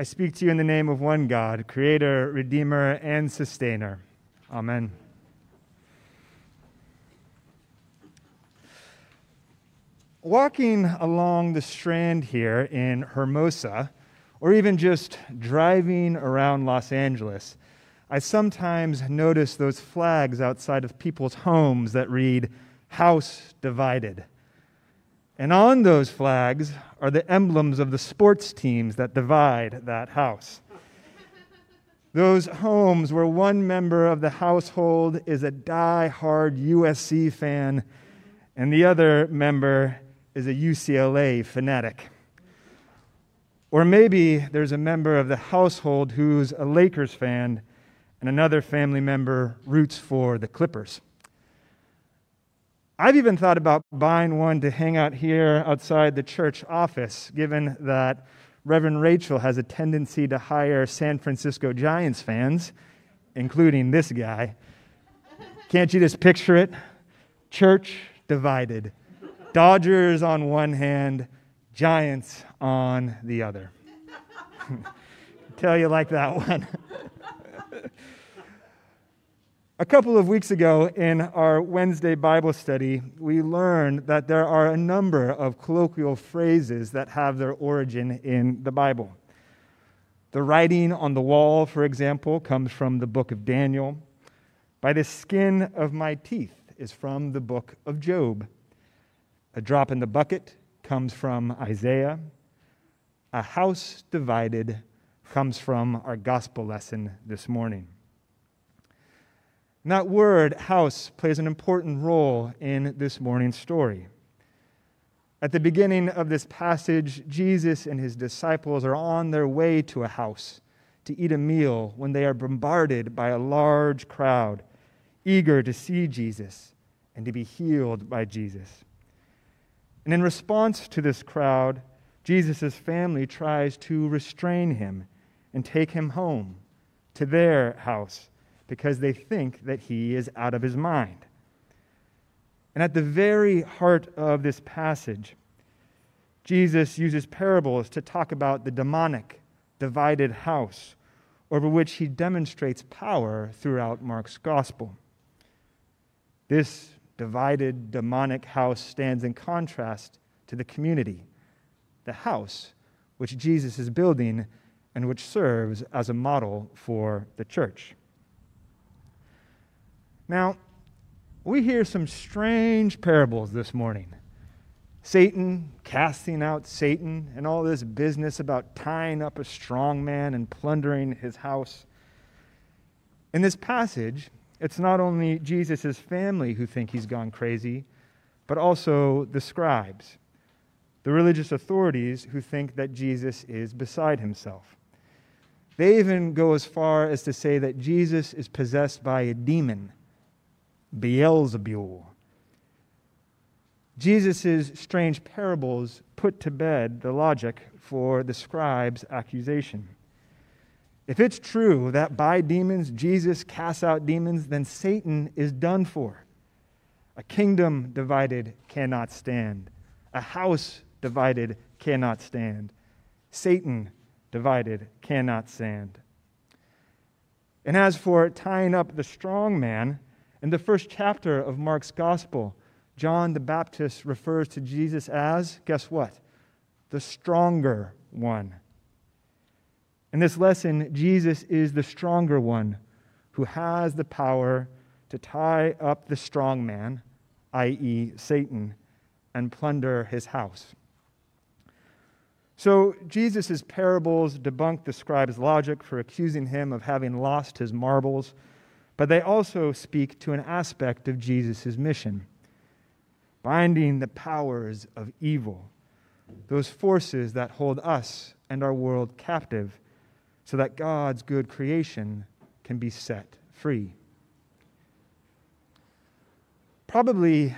I speak to you in the name of one God, creator, redeemer, and sustainer. Amen. Walking along the strand here in Hermosa, or even just driving around Los Angeles, I sometimes notice those flags outside of people's homes that read, House Divided. And on those flags are the emblems of the sports teams that divide that house. Those homes where one member of the household is a die-hard USC fan and the other member is a UCLA fanatic. Or maybe there's a member of the household who's a Lakers fan and another family member roots for the Clippers. I've even thought about buying one to hang out here outside the church office, given that Reverend Rachel has a tendency to hire San Francisco Giants fans, including this guy. Can't you just picture it? Church divided. Dodgers on one hand, Giants on the other. Tell you like that one. A couple of weeks ago in our Wednesday Bible study, we learned that there are a number of colloquial phrases that have their origin in the Bible. The writing on the wall, for example, comes from the book of Daniel. By the skin of my teeth is from the book of Job. A drop in the bucket comes from Isaiah. A house divided comes from our gospel lesson this morning. And that word, house, plays an important role in this morning's story. At the beginning of this passage, Jesus and his disciples are on their way to a house to eat a meal when they are bombarded by a large crowd, eager to see Jesus and to be healed by Jesus. And in response to this crowd, Jesus' family tries to restrain him and take him home to their house because they think that he is out of his mind. And at the very heart of this passage, Jesus uses parables to talk about the demonic, divided house over which he demonstrates power throughout Mark's gospel. This divided, demonic house stands in contrast to the community, the house which Jesus is building and which serves as a model for the church. Now, we hear some strange parables this morning. Satan casting out Satan and all this business about tying up a strong man and plundering his house. In this passage, it's not only Jesus' family who think he's gone crazy, but also the scribes, the religious authorities who think that Jesus is beside himself. They even go as far as to say that Jesus is possessed by a demon Beelzebul. Jesus' strange parables put to bed the logic for the scribe's accusation. If it's true that by demons Jesus casts out demons, then Satan is done for. A kingdom divided cannot stand. A house divided cannot stand. Satan divided cannot stand. And as for tying up the strong man, in the first chapter of Mark's gospel, John the Baptist refers to Jesus as, guess what? The stronger one. In this lesson, Jesus is the stronger one who has the power to tie up the strong man, i.e., Satan, and plunder his house. So, Jesus' parables debunk the scribe's logic for accusing him of having lost his marbles but they also speak to an aspect of Jesus' mission binding the powers of evil, those forces that hold us and our world captive, so that God's good creation can be set free. Probably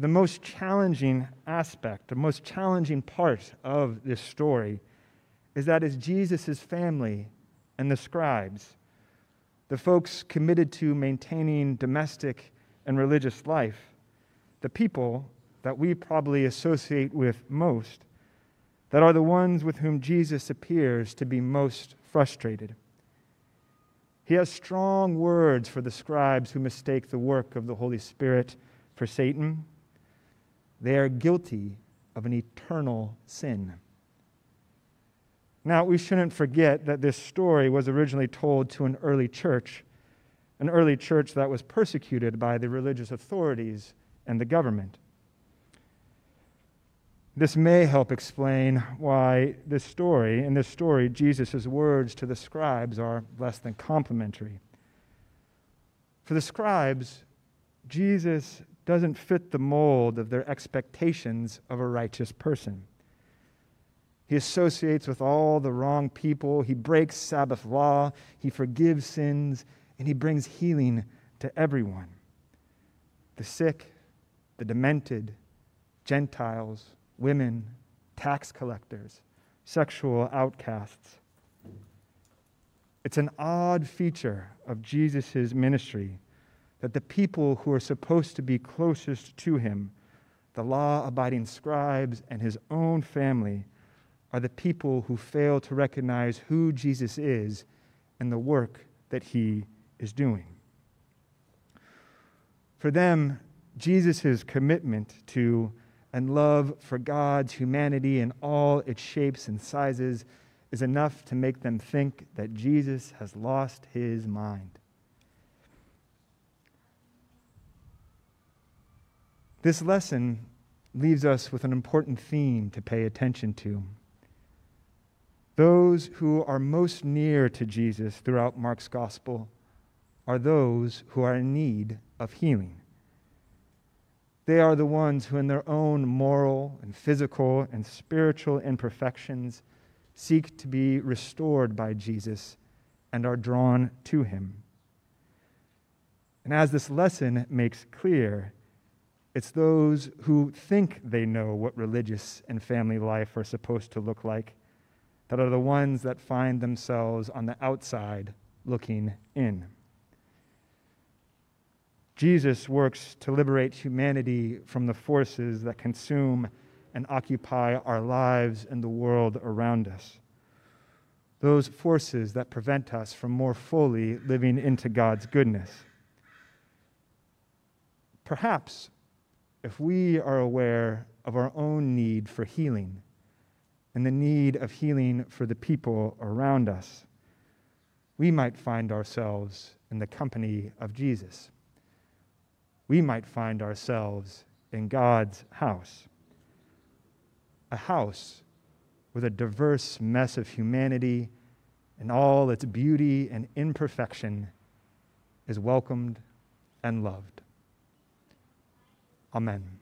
the most challenging aspect, the most challenging part of this story is that it's Jesus' family and the scribes the folks committed to maintaining domestic and religious life, the people that we probably associate with most, that are the ones with whom Jesus appears to be most frustrated. He has strong words for the scribes who mistake the work of the Holy Spirit for Satan. They are guilty of an eternal sin. Now, we shouldn't forget that this story was originally told to an early church, an early church that was persecuted by the religious authorities and the government. This may help explain why this story, in this story, Jesus' words to the scribes are less than complimentary. For the scribes, Jesus doesn't fit the mold of their expectations of a righteous person. He associates with all the wrong people, he breaks Sabbath law, he forgives sins, and he brings healing to everyone. The sick, the demented, Gentiles, women, tax collectors, sexual outcasts. It's an odd feature of Jesus' ministry that the people who are supposed to be closest to him, the law abiding scribes and his own family, are the people who fail to recognize who Jesus is and the work that he is doing. For them, Jesus' commitment to and love for God's humanity in all its shapes and sizes is enough to make them think that Jesus has lost his mind. This lesson leaves us with an important theme to pay attention to. Those who are most near to Jesus throughout Mark's gospel are those who are in need of healing. They are the ones who, in their own moral and physical and spiritual imperfections, seek to be restored by Jesus and are drawn to him. And as this lesson makes clear, it's those who think they know what religious and family life are supposed to look like that are the ones that find themselves on the outside looking in. Jesus works to liberate humanity from the forces that consume and occupy our lives and the world around us. Those forces that prevent us from more fully living into God's goodness. Perhaps if we are aware of our own need for healing and the need of healing for the people around us, we might find ourselves in the company of Jesus we might find ourselves in God's house. A house with a diverse mess of humanity and all its beauty and imperfection is welcomed and loved. Amen.